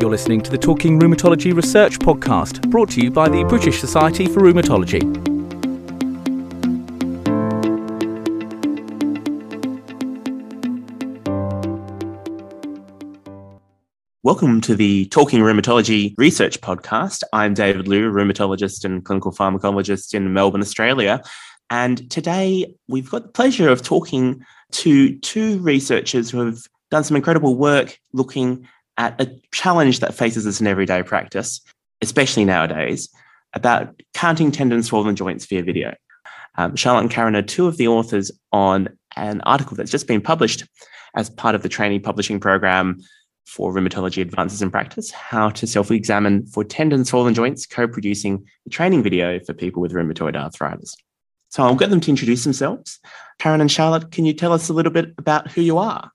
You're listening to the Talking Rheumatology Research Podcast, brought to you by the British Society for Rheumatology. Welcome to the Talking Rheumatology Research Podcast. I'm David Liew, rheumatologist and clinical pharmacologist in Melbourne, Australia. And today we've got the pleasure of talking to two researchers who have done some incredible work looking at a challenge that faces us in everyday practice, especially nowadays, about counting tendons, swollen joints via video. Um, Charlotte and Karen are two of the authors on an article that's just been published as part of the training publishing program for Rheumatology Advances in Practice, how to self-examine for tendon swollen joints, co-producing a training video for people with rheumatoid arthritis. So I'll get them to introduce themselves. Karen and Charlotte, can you tell us a little bit about who you are?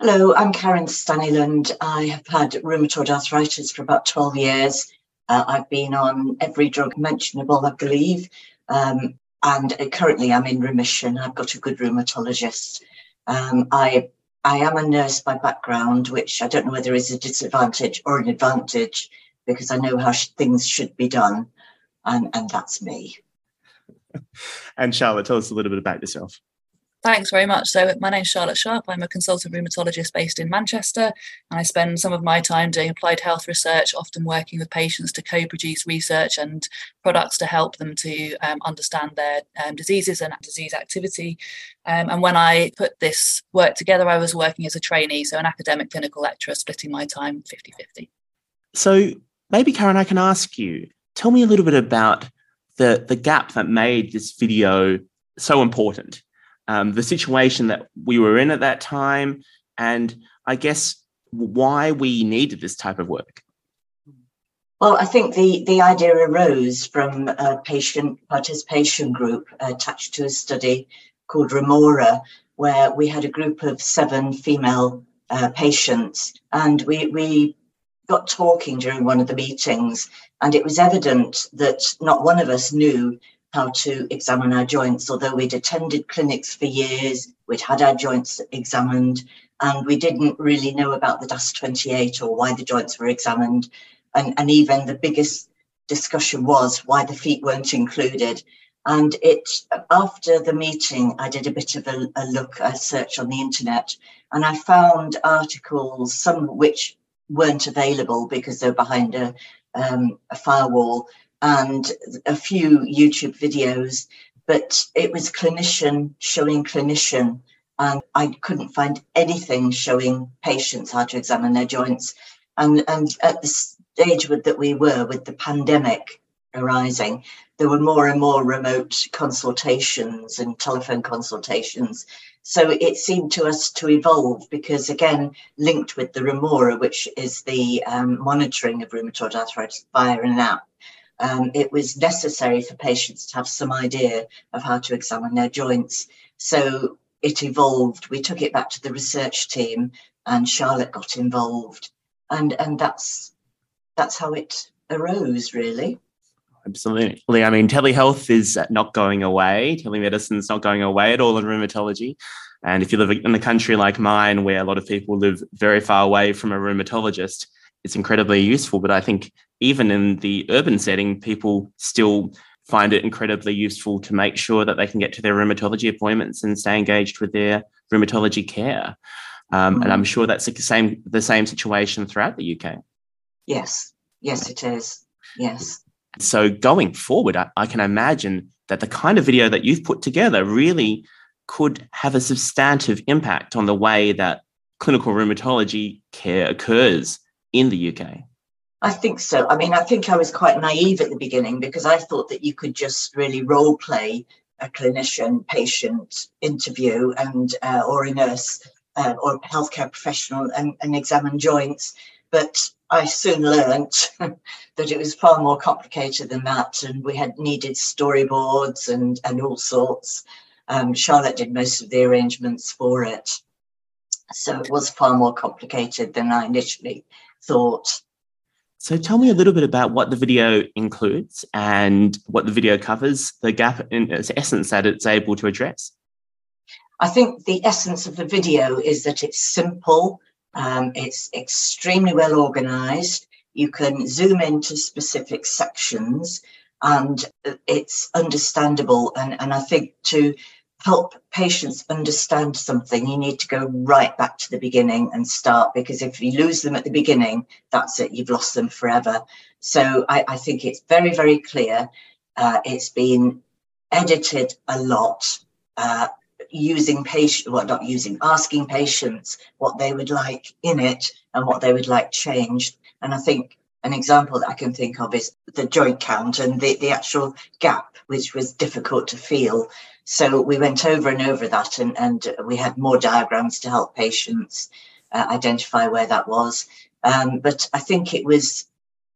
Hello, I'm Karen Staniland. I have had rheumatoid arthritis for about 12 years. Uh, I've been on every drug mentionable, I believe. Um, and currently I'm in remission. I've got a good rheumatologist. Um, I I am a nurse by background, which I don't know whether is a disadvantage or an advantage because I know how sh- things should be done. And, and that's me. and Charlotte, tell us a little bit about yourself. Thanks very much. So, my name's Charlotte Sharp. I'm a consultant rheumatologist based in Manchester, and I spend some of my time doing applied health research, often working with patients to co produce research and products to help them to um, understand their um, diseases and disease activity. Um, and when I put this work together, I was working as a trainee, so an academic clinical lecturer, splitting my time 50 50. So, maybe, Karen, I can ask you tell me a little bit about the, the gap that made this video so important um, the situation that we were in at that time, and I guess why we needed this type of work. Well, I think the, the idea arose from a patient participation group attached to a study called Remora, where we had a group of seven female uh, patients, and we, we got talking during one of the meetings, and it was evident that not one of us knew how to examine our joints, although we'd attended clinics for years, we'd had our joints examined, and we didn't really know about the DAS 28 or why the joints were examined. And, and even the biggest discussion was why the feet weren't included. And it after the meeting, I did a bit of a, a look, a search on the internet, and I found articles, some of which weren't available because they're behind a, um, a firewall, and a few YouTube videos, but it was clinician showing clinician. And I couldn't find anything showing patients how to examine their joints. And, and at the stage with, that we were with the pandemic arising, there were more and more remote consultations and telephone consultations. So it seemed to us to evolve because, again, linked with the Remora, which is the um, monitoring of rheumatoid arthritis via an app, um, it was necessary for patients to have some idea of how to examine their joints. So it evolved. We took it back to the research team, and Charlotte got involved, and and that's that's how it arose, really. Absolutely. I mean, telehealth is not going away. Telemedicine is not going away at all in rheumatology. And if you live in a country like mine, where a lot of people live very far away from a rheumatologist, it's incredibly useful. But I think even in the urban setting, people still find it incredibly useful to make sure that they can get to their rheumatology appointments and stay engaged with their rheumatology care. Um, mm-hmm. And I'm sure that's the same the same situation throughout the UK. Yes, yes, it is. Yes. So going forward, I, I can imagine that the kind of video that you've put together really could have a substantive impact on the way that clinical rheumatology care occurs in the UK. I think so. I mean, I think I was quite naive at the beginning because I thought that you could just really role play a clinician patient interview and uh, or a nurse uh, or healthcare professional and, and examine joints. But I soon learnt that it was far more complicated than that, and we had needed storyboards and and all sorts. Um, Charlotte did most of the arrangements for it, so it was far more complicated than I initially thought. So tell me a little bit about what the video includes and what the video covers, the gap in its essence that it's able to address. I think the essence of the video is that it's simple Um, it's extremely well organized. You can zoom into specific sections and it's understandable. And, and I think to help patients understand something, you need to go right back to the beginning and start because if you lose them at the beginning, that's it, you've lost them forever. So I, I think it's very, very clear. Uh, it's been edited a lot. Uh, using patient well not using asking patients what they would like in it and what they would like changed and i think an example that i can think of is the joint count and the, the actual gap which was difficult to feel so we went over and over that and, and we had more diagrams to help patients uh, identify where that was um, but i think it was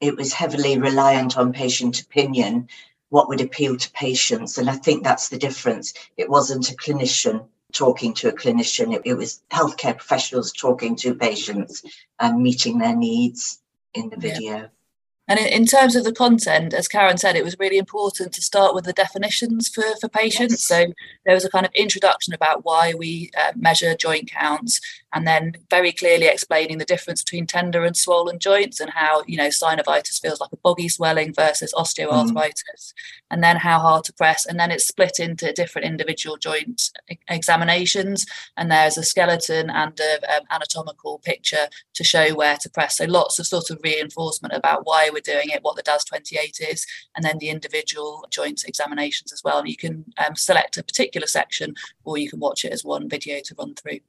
it was heavily reliant on patient opinion what would appeal to patients. And I think that's the difference. It wasn't a clinician talking to a clinician, it, it was healthcare professionals talking to patients and meeting their needs in the video. Yeah. And in, terms of the content, as Karen said, it was really important to start with the definitions for, for patients. Yes. So there was a kind of introduction about why we uh, measure joint counts and then very clearly explaining the difference between tender and swollen joints and how you know synovitis feels like a boggy swelling versus osteoarthritis mm. and then how hard to press and then it's split into different individual joint examinations and there's a skeleton and an um, anatomical picture to show where to press. So lots of sort of reinforcement about why we're doing it what the DAS 28 is and then the individual joint examinations as well. And you can um, select a particular section or you can watch it as one video to run through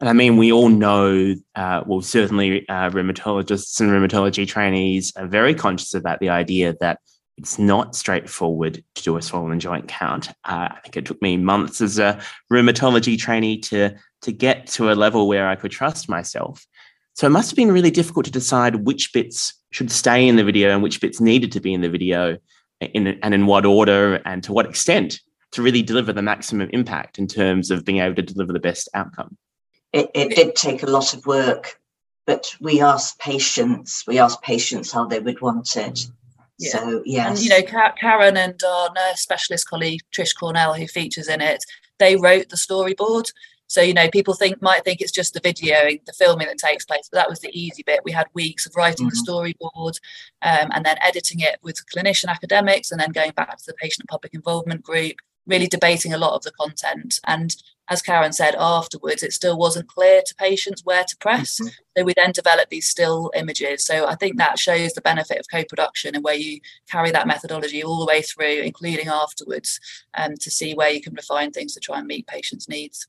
and I mean, we all know, uh, well, certainly uh, rheumatologists and rheumatology trainees are very conscious about the idea that it's not straightforward to do a swollen joint count. Uh, I think it took me months as a rheumatology trainee to, to get to a level where I could trust myself. So it must have been really difficult to decide which bits should stay in the video and which bits needed to be in the video in, and in what order and to what extent to really deliver the maximum impact in terms of being able to deliver the best outcome it, it did take a lot of work, but we asked patients, we asked patients how they would want it. Yeah. So, yes. And, you know, Karen and our nurse specialist colleague, Trish Cornell, who features in it, they wrote the storyboard. So, you know, people think might think it's just the videoing, the filming that takes place, but that was the easy bit. We had weeks of writing mm-hmm. the storyboard um, and then editing it with clinician academics and then going back to the patient public involvement group, really debating a lot of the content. And as Karen said afterwards, it still wasn't clear to patients where to press. Mm-hmm. So we then developed these still images. So I think that shows the benefit of co-production and where you carry that methodology all the way through, including afterwards, um, to see where you can refine things to try and meet patients' needs.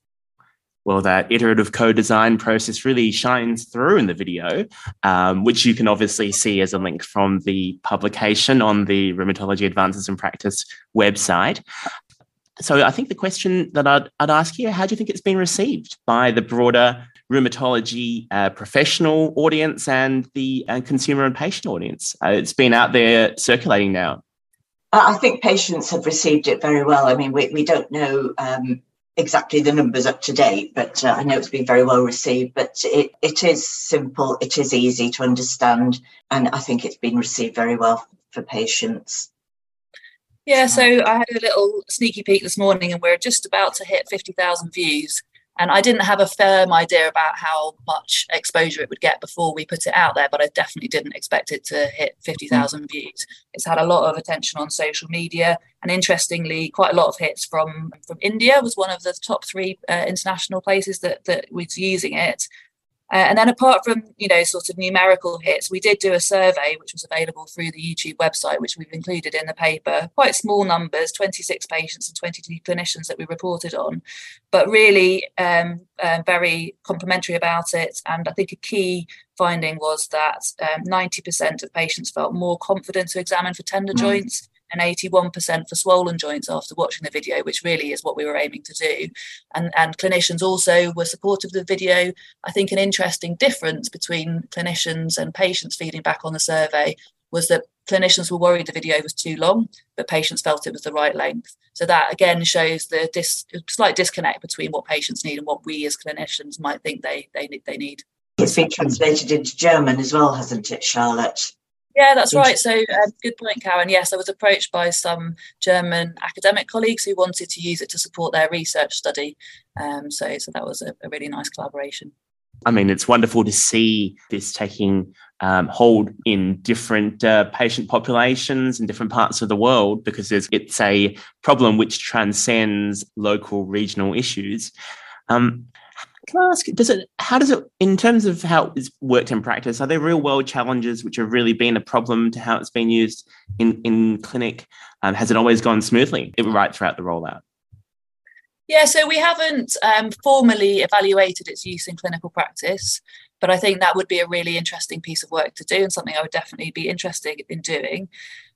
Well, that iterative co-design process really shines through in the video, um, which you can obviously see as a link from the publication on the Rheumatology Advances in Practice website so I think the question that I'd, I'd ask you, how do you think it's been received by the broader rheumatology uh, professional audience and the uh, consumer and patient audience? Uh, it's been out there circulating now. I think patients have received it very well. I mean, we, we don't know um, exactly the numbers up to date, but uh, I know it's been very well received. But it, it is simple, it is easy to understand, and I think it's been received very well for patients. Yeah, so I had a little sneaky peek this morning, and we're just about to hit 50,000 views. And I didn't have a firm idea about how much exposure it would get before we put it out there, but I definitely didn't expect it to hit 50,000 mm. views. It's had a lot of attention on social media, and interestingly, quite a lot of hits from from India was one of the top three uh, international places that that was using it. Uh, and then apart from, you know, sort of numerical hits, we did do a survey which was available through the YouTube website, which we've included in the paper. Quite small numbers, 26 patients and 22 clinicians that we reported on, but really um, um, very complimentary about it. And I think a key finding was that um, 90% of patients felt more confident to examine for tender mm. joints and 81% for swollen joints after watching the video, which really is what we were aiming to do. And, and clinicians also were supportive of the video. I think an interesting difference between clinicians and patients feeding back on the survey was that clinicians were worried the video was too long, but patients felt it was the right length. So that again shows the dis- slight disconnect between what patients need and what we as clinicians might think they they, they need. It's been translated into German as well, hasn't it, Charlotte? Yeah, that's right. So, um, good point, Karen. Yes, I was approached by some German academic colleagues who wanted to use it to support their research study. Um, so, so that was a, a, really nice collaboration. I mean, it's wonderful to see this taking um, hold in different uh, patient populations in different parts of the world because it's a problem which transcends local regional issues. Um, can I ask, does it, how does it, in terms of how it's worked in practice, are there real world challenges which have really been a problem to how it's been used in, in clinic? Um, has it always gone smoothly right throughout the rollout? Yeah, so we haven't um, formally evaluated its use in clinical practice, but I think that would be a really interesting piece of work to do and something I would definitely be interested in doing.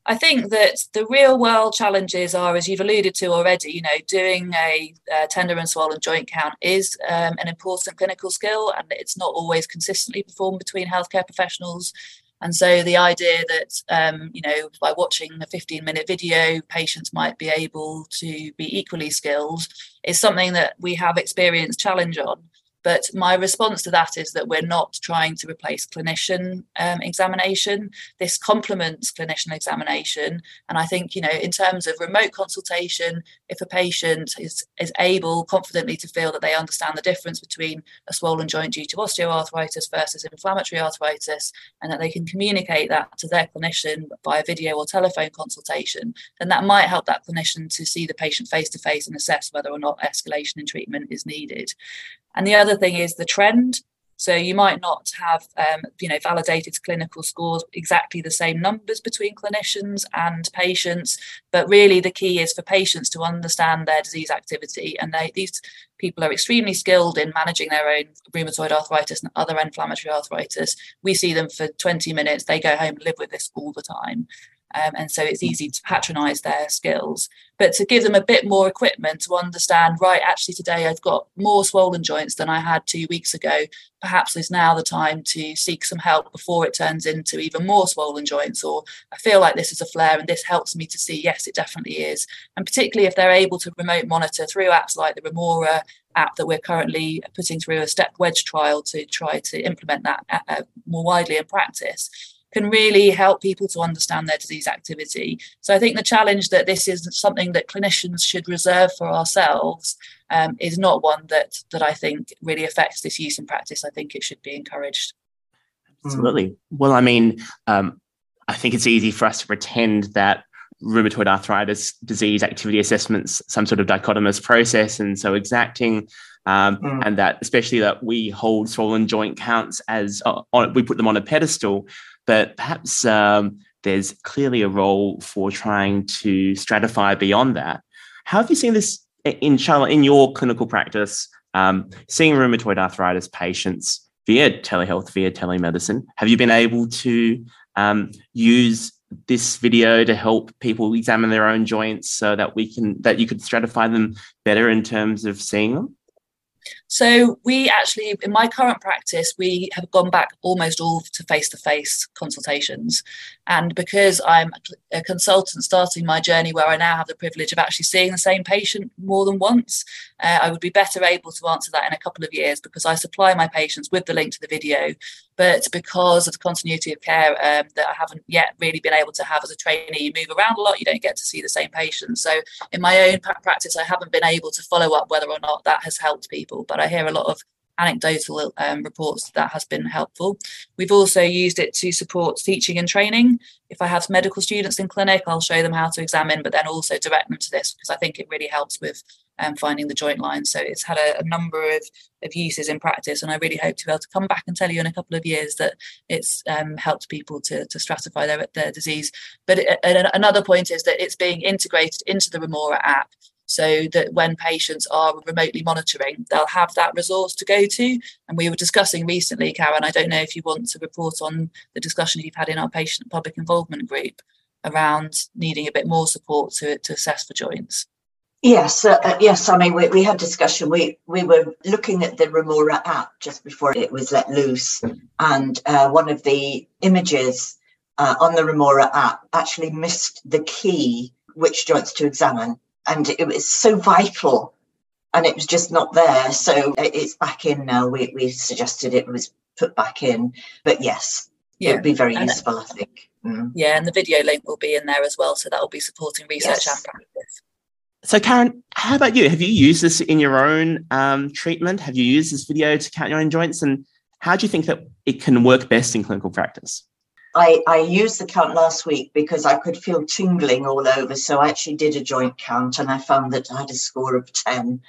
I think that the real world challenges are, as you've alluded to already, you know, doing a, tender and swollen joint count is um, an important clinical skill and it's not always consistently performed between healthcare professionals. And so the idea that, um, you know, by watching a 15 minute video, patients might be able to be equally skilled is something that we have experienced challenge on. But my response to that is that we're not trying to replace clinician um, examination. This complements clinician examination. And I think, you know, in terms of remote consultation, if a patient is, is able confidently to feel that they understand the difference between a swollen joint due to osteoarthritis versus inflammatory arthritis, and that they can communicate that to their clinician via video or telephone consultation, then that might help that clinician to see the patient face to face and assess whether or not escalation in treatment is needed. And the other thing is the trend. So you might not have, um, you know, validated clinical scores exactly the same numbers between clinicians and patients, but really the key is for patients to understand their disease activity, and they, these people are extremely skilled in managing their own rheumatoid arthritis and other inflammatory arthritis. We see them for 20 minutes; they go home and live with this all the time. Um, and so it's easy to patronize their skills. But to give them a bit more equipment to understand right actually today i've got more swollen joints than i had two weeks ago. Perhaps is now the time to seek some help before it turns into even more swollen joints or i feel like this is a flare and this helps me to see yes it definitely is. And particularly if they're able to remote monitor through apps like the remora app that we're currently putting through a step wedge trial to try to implement that uh, uh more widely in practice can really help people to understand their disease activity. So I think the challenge that this is something that clinicians should reserve for ourselves um, is not one that that I think really affects this use in practice. I think it should be encouraged. Absolutely. Well, I mean, um, I think it's easy for us to pretend that rheumatoid arthritis disease activity assessments some sort of dichotomous process and so exacting um, mm. and that especially that we hold swollen joint counts as uh, on, we put them on a pedestal but perhaps um, there's clearly a role for trying to stratify beyond that. How have you seen this in Charlotte in your clinical practice, um, seeing rheumatoid arthritis patients via telehealth, via telemedicine? Have you been able to um, use this video to help people examine their own joints so that we can that you could stratify them better in terms of seeing them? So we actually, in my current practice, we have gone back almost all to face-to-face consultations. And because I'm a consultant starting my journey where I now have the privilege of actually seeing the same patient more than once, uh, I would be better able to answer that in a couple of years because I supply my patients with the link to the video. But because of the continuity of care um, that I haven't yet really been able to have as a trainee, you move around a lot, you don't get to see the same patients. So in my own practice, I haven't been able to follow up whether or not that has helped people. But I hear a lot of anecdotal um, reports that has been helpful. We've also used it to support teaching and training. If I have medical students in clinic, I'll show them how to examine, but then also direct them to this because I think it really helps with um, finding the joint line. So it's had a, a, number of, of uses in practice, and I really hope to be able to come back and tell you in a couple of years that it's um, helped people to, to stratify their, their disease. But it, another point is that it's being integrated into the Remora app so that when patients are remotely monitoring, they'll have that resource to go to. And we were discussing recently, Karen, I don't know if you want to report on the discussion you've had in our patient public involvement group around needing a bit more support to, to assess for joints. Yes, uh, uh, yes. I mean, we, we had discussion. We we were looking at the Remora app just before it was let loose, and uh, one of the images uh, on the Remora app actually missed the key which joints to examine and it was so vital and it was just not there. So it's back in now. We, we suggested it was put back in, but yes, yeah. it would be very and useful, I think. Mm. Yeah, and the video link will be in there as well, so that will be supporting research yes. and practice. So, Karen, how about you? Have you used this in your own um, treatment? Have you used this video to count your own joints? And how do you think that it can work best in clinical practice? I, I used the count last week because I could feel tingling all over. So I actually did a joint count and I found that I had a score of 10.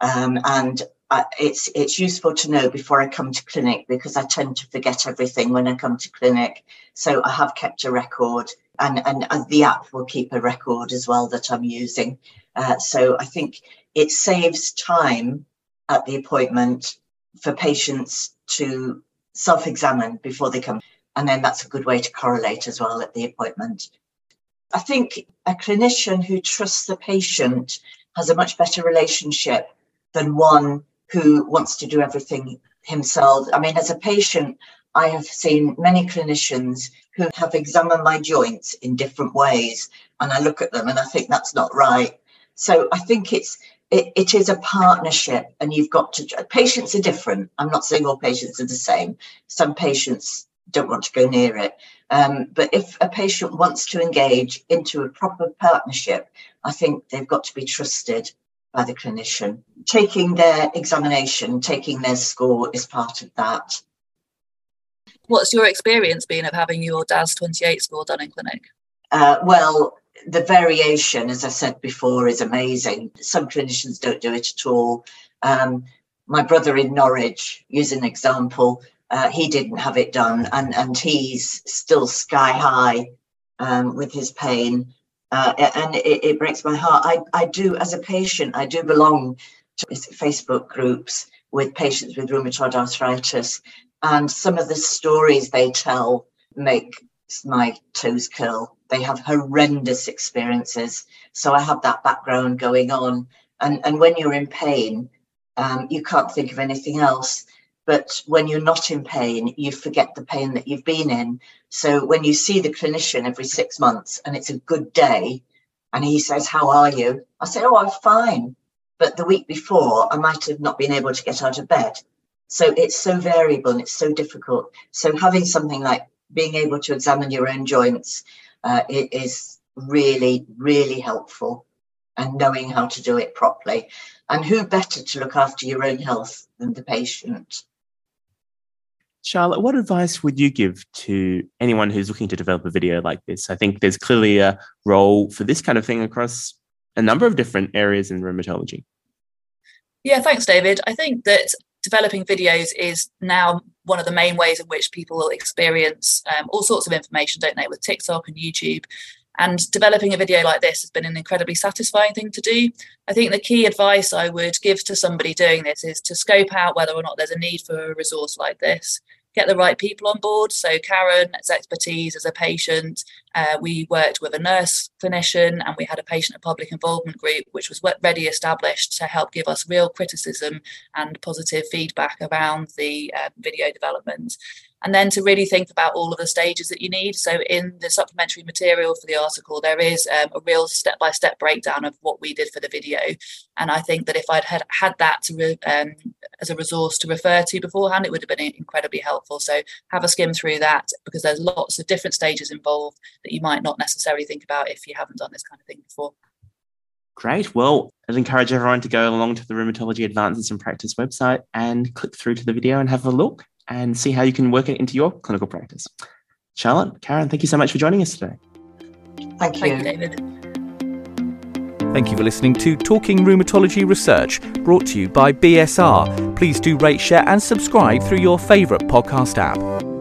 Um, and I, it's it's useful to know before I come to clinic because I tend to forget everything when I come to clinic. So I have kept a record and, and, the app will keep a record as well that I'm using. Uh, so I think it saves time at the appointment for patients to self examine before they come. And then that's a good way to correlate as well at the appointment. I think a clinician who trusts the patient has a much better relationship than one who wants to do everything himself. I mean, as a patient, I have seen many clinicians who have examined my joints in different ways, and I look at them and I think that's not right. So I think it's it, it is a partnership, and you've got to. Patients are different. I'm not saying all patients are the same. Some patients don't want to go near it. Um, but if a patient wants to engage into a proper partnership, I think they've got to be trusted by the clinician. Taking their examination, taking their score is part of that. What's your experience been of having your DAS 28 score done in clinic? Uh, well, the variation, as I said before, is amazing. Some clinicians don't do it at all. Um, my brother in Norwich, use an example, uh, he didn't have it done, and, and he's still sky high um, with his pain. Uh, and it, it, breaks my heart. I, I do, as a patient, I do belong to Facebook groups with patients with rheumatoid arthritis, and some of the stories they tell make my toes curl. They have horrendous experiences. So I have that background going on. And, and when you're in pain, um, you can't think of anything else. But when you're not in pain, you forget the pain that you've been in. So when you see the clinician every six months and it's a good day, and he says, How are you? I say, Oh, I'm fine. But the week before, I might have not been able to get out of bed. So it's so variable and it's so difficult. So having something like being able to examine your own joints uh, is really, really helpful and knowing how to do it properly. And who better to look after your own health than the patient? Charlotte, what advice would you give to anyone who's looking to develop a video like this? I think there's clearly a role for this kind of thing across a number of different areas in rheumatology. Yeah, thanks, David. I think that developing videos is now one of the main ways in which people experience um, all sorts of information, don't they, with TikTok and YouTube. And developing a video like this has been an incredibly satisfying thing to do. I think the key advice I would give to somebody doing this is to scope out whether or not there's a need for a resource like this get the right people on board. So Karen's expertise as a patient, uh, we worked with a nurse clinician and we had a patient and public involvement group, which was ready established to help give us real criticism and positive feedback around the uh, video development and then to really think about all of the stages that you need. So, in the supplementary material for the article, there is um, a real step by step breakdown of what we did for the video. And I think that if I'd had, had that to re, um, as a resource to refer to beforehand, it would have been incredibly helpful. So, have a skim through that because there's lots of different stages involved that you might not necessarily think about if you haven't done this kind of thing before. Great. Well, I'd encourage everyone to go along to the Rheumatology Advances in Practice website and click through to the video and have a look and see how you can work it into your clinical practice. Charlotte, Karen, thank you so much for joining us today. Thank you, thank you David. Thank you for listening to Talking Rheumatology Research, brought to you by BSR. Please do rate, share, and subscribe through your favourite podcast app.